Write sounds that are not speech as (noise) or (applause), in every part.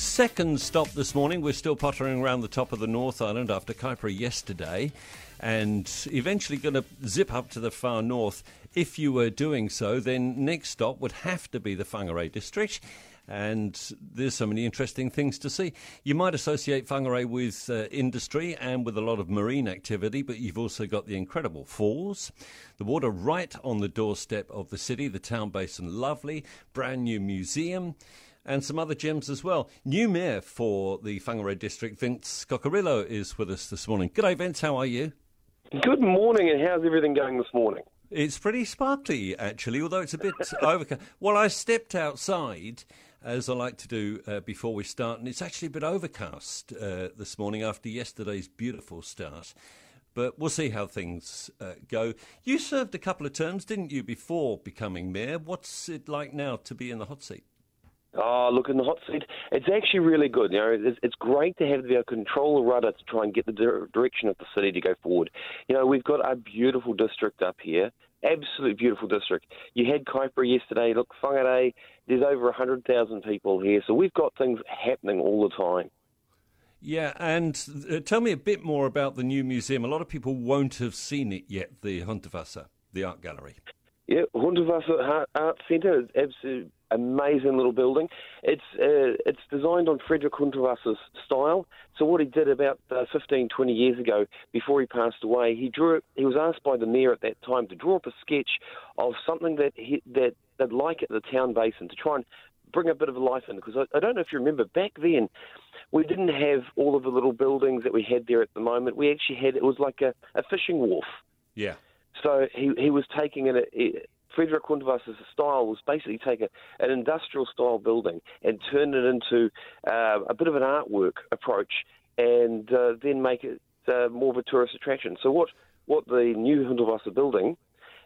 second stop this morning. We're still pottering around the top of the North Island after Kaipara yesterday and eventually going to zip up to the far north. If you were doing so, then next stop would have to be the Whangarei district. And there's so many interesting things to see. You might associate Whangarei with uh, industry and with a lot of marine activity, but you've also got the incredible falls, the water right on the doorstep of the city, the town basin, lovely, brand new museum and some other gems as well. New Mayor for the Whangarei district, Vince Cocurullo, is with us this morning. G'day, Vince. How are you? Good morning, and how's everything going this morning? It's pretty sparkly, actually, although it's a bit (laughs) overcast. Well, I stepped outside, as I like to do uh, before we start, and it's actually a bit overcast uh, this morning after yesterday's beautiful start. But we'll see how things uh, go. You served a couple of terms, didn't you, before becoming mayor? What's it like now to be in the hot seat? Oh, look in the hot seat. It's actually really good. You know, it's, it's great to have the control the rudder to try and get the di- direction of the city to go forward. You know, we've got a beautiful district up here, absolute beautiful district. You had Kaipara yesterday. Look, Whangarei, there's over 100,000 people here, so we've got things happening all the time. Yeah, and uh, tell me a bit more about the new museum. A lot of people won't have seen it yet, the Hundertwasser, the art gallery. Yeah, Hundertwasser Art Centre is absolutely amazing little building. It's uh, it's designed on Frederick Hundertwasser's style. So what he did about uh, 15, 20 years ago, before he passed away, he drew. He was asked by the mayor at that time to draw up a sketch of something that he, that they'd like at the town basin to try and bring a bit of life in. Because I, I don't know if you remember back then, we didn't have all of the little buildings that we had there at the moment. We actually had it was like a, a fishing wharf. Yeah. So he he was taking it. Frederick Hundertwasser's style was basically take a, an industrial style building and turn it into uh, a bit of an artwork approach and uh, then make it uh, more of a tourist attraction. So what what the new Hundertwasser building,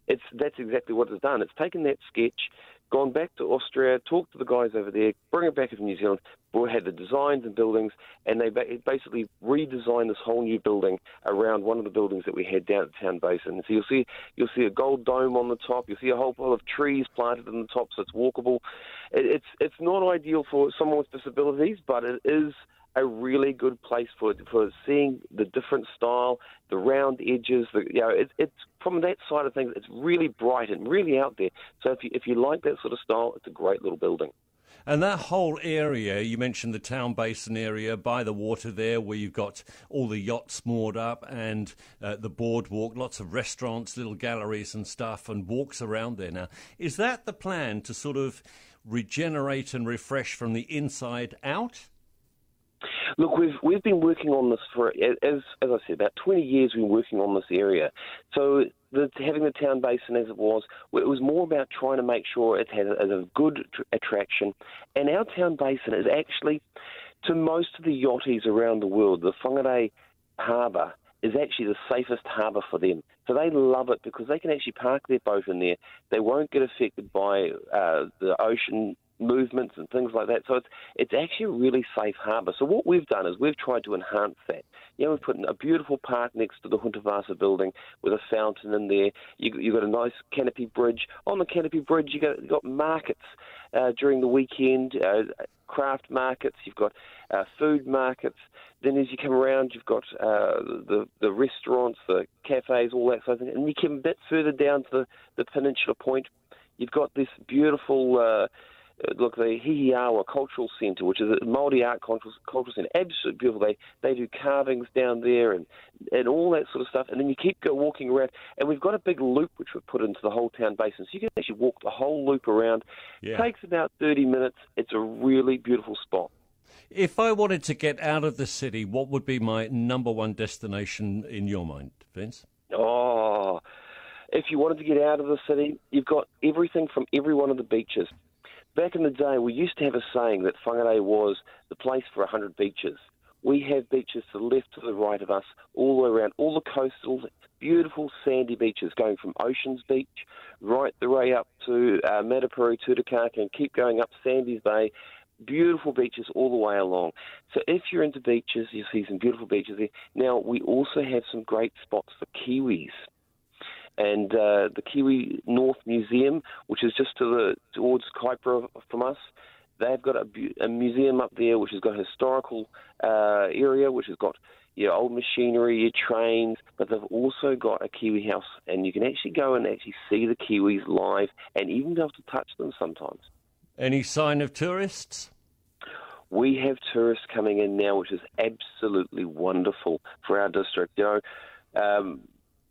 it's that's exactly what it's done. It's taken that sketch, gone back to Austria, talked to the guys over there, bring it back to New Zealand, we had the designs and buildings, and they basically redesigned this whole new building around one of the buildings that we had down at the town basin. So you'll see you'll see a gold dome on the top. You'll see a whole pile of trees planted in the top, so it's walkable. It's it's not ideal for someone with disabilities, but it is a really good place for for seeing the different style, the round edges. The, you know, it, it's from that side of things, it's really bright and really out there. So if you if you like that sort of style, it's a great little building. And that whole area, you mentioned the town basin area by the water there, where you've got all the yachts moored up and uh, the boardwalk, lots of restaurants, little galleries and stuff, and walks around there now. Is that the plan to sort of regenerate and refresh from the inside out? Look, we've we've been working on this for as as I said, about twenty years. We've been working on this area. So the, having the town basin as it was, it was more about trying to make sure it had a, a good tr- attraction. And our town basin is actually, to most of the yachties around the world, the Whangarei Harbour is actually the safest harbour for them. So they love it because they can actually park their boat in there. They won't get affected by uh, the ocean movements and things like that. So it's it's actually a really safe harbour. So what we've done is we've tried to enhance that. You know, we've put in a beautiful park next to the Hundertwasser building with a fountain in there. You, you've got a nice canopy bridge. On the canopy bridge, you got, you've got markets uh, during the weekend, uh, craft markets. You've got uh, food markets. Then as you come around, you've got uh, the the restaurants, the cafes, all that sort of thing. And you come a bit further down to the, the Peninsula Point. You've got this beautiful uh, Uh, look, the Hihiaua Cultural Centre, which is a Māori art cultural, cultural centre, absolutely beautiful. They they do carvings down there and and all that sort of stuff. And then you keep go walking around, and we've got a big loop which we've put into the whole town basin, so you can actually walk the whole loop around. Yeah. It takes about thirty minutes. It's a really beautiful spot. If I wanted to get out of the city, what would be my number one destination in your mind, Vince? Oh, if you wanted to get out of the city, you've got everything from every one of the beaches. Back in the day, we used to have a saying that Whangarei was the place for 100 beaches. We have beaches to the left, to the right of us, all the way around, all the coastal, beautiful sandy beaches, going from Oceans Beach right the way up to uh, Matapouri, Tutukaka, and keep going up Sandys Bay. Beautiful beaches all the way along. So if you're into beaches, you'll see some beautiful beaches there. Now, we also have some great spots for Kiwis and uh, the Kiwi North Museum, which is just to the towards Kaipara from us. They've got a, a museum up there which has got a historical uh, area, which has got your old machinery, your trains, but they've also got a Kiwi house, and you can actually go and actually see the Kiwis live, and even be able to touch them sometimes. Any sign of tourists? We have tourists coming in now, which is absolutely wonderful for our district. You know, um,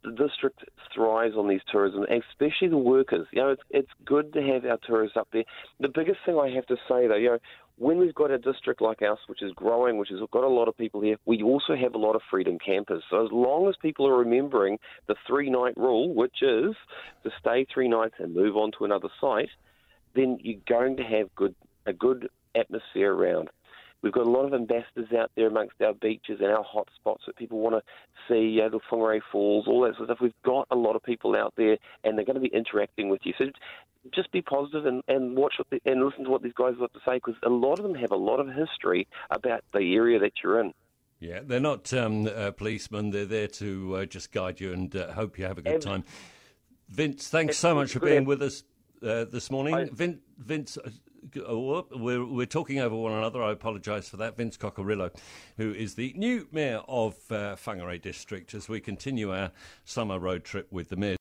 the district thrives on these tourism, especially the workers. You know, it's, it's good to have our tourists up there. The biggest thing I have to say, though, you know, when we've got a district like ours, which is growing, which has got a lot of people here, we also have a lot of freedom campers. So as long as people are remembering the three night rule, which is to stay three nights and move on to another site, then you're going to have good a good atmosphere around. We've got a lot of ambassadors out there amongst our beaches and our hot spots that people want to see, uh, the Whangarei Falls, all that sort of stuff. We've got a lot of people out there, and they're going to be interacting with you. So just be positive and, and watch the, and listen to what these guys have to say, because a lot of them have a lot of history about the area that you're in. Yeah, they're not um, uh, policemen. They're there to uh, just guide you and uh, hope you have a good time. Vince, thanks so much for being with us uh, this morning. Vince, uh, oh, we're, we're talking over one another. I apologise for that. Vince Cocurullo, who is the new mayor of uh, Whangarei District, as we continue our summer road trip with the mayor.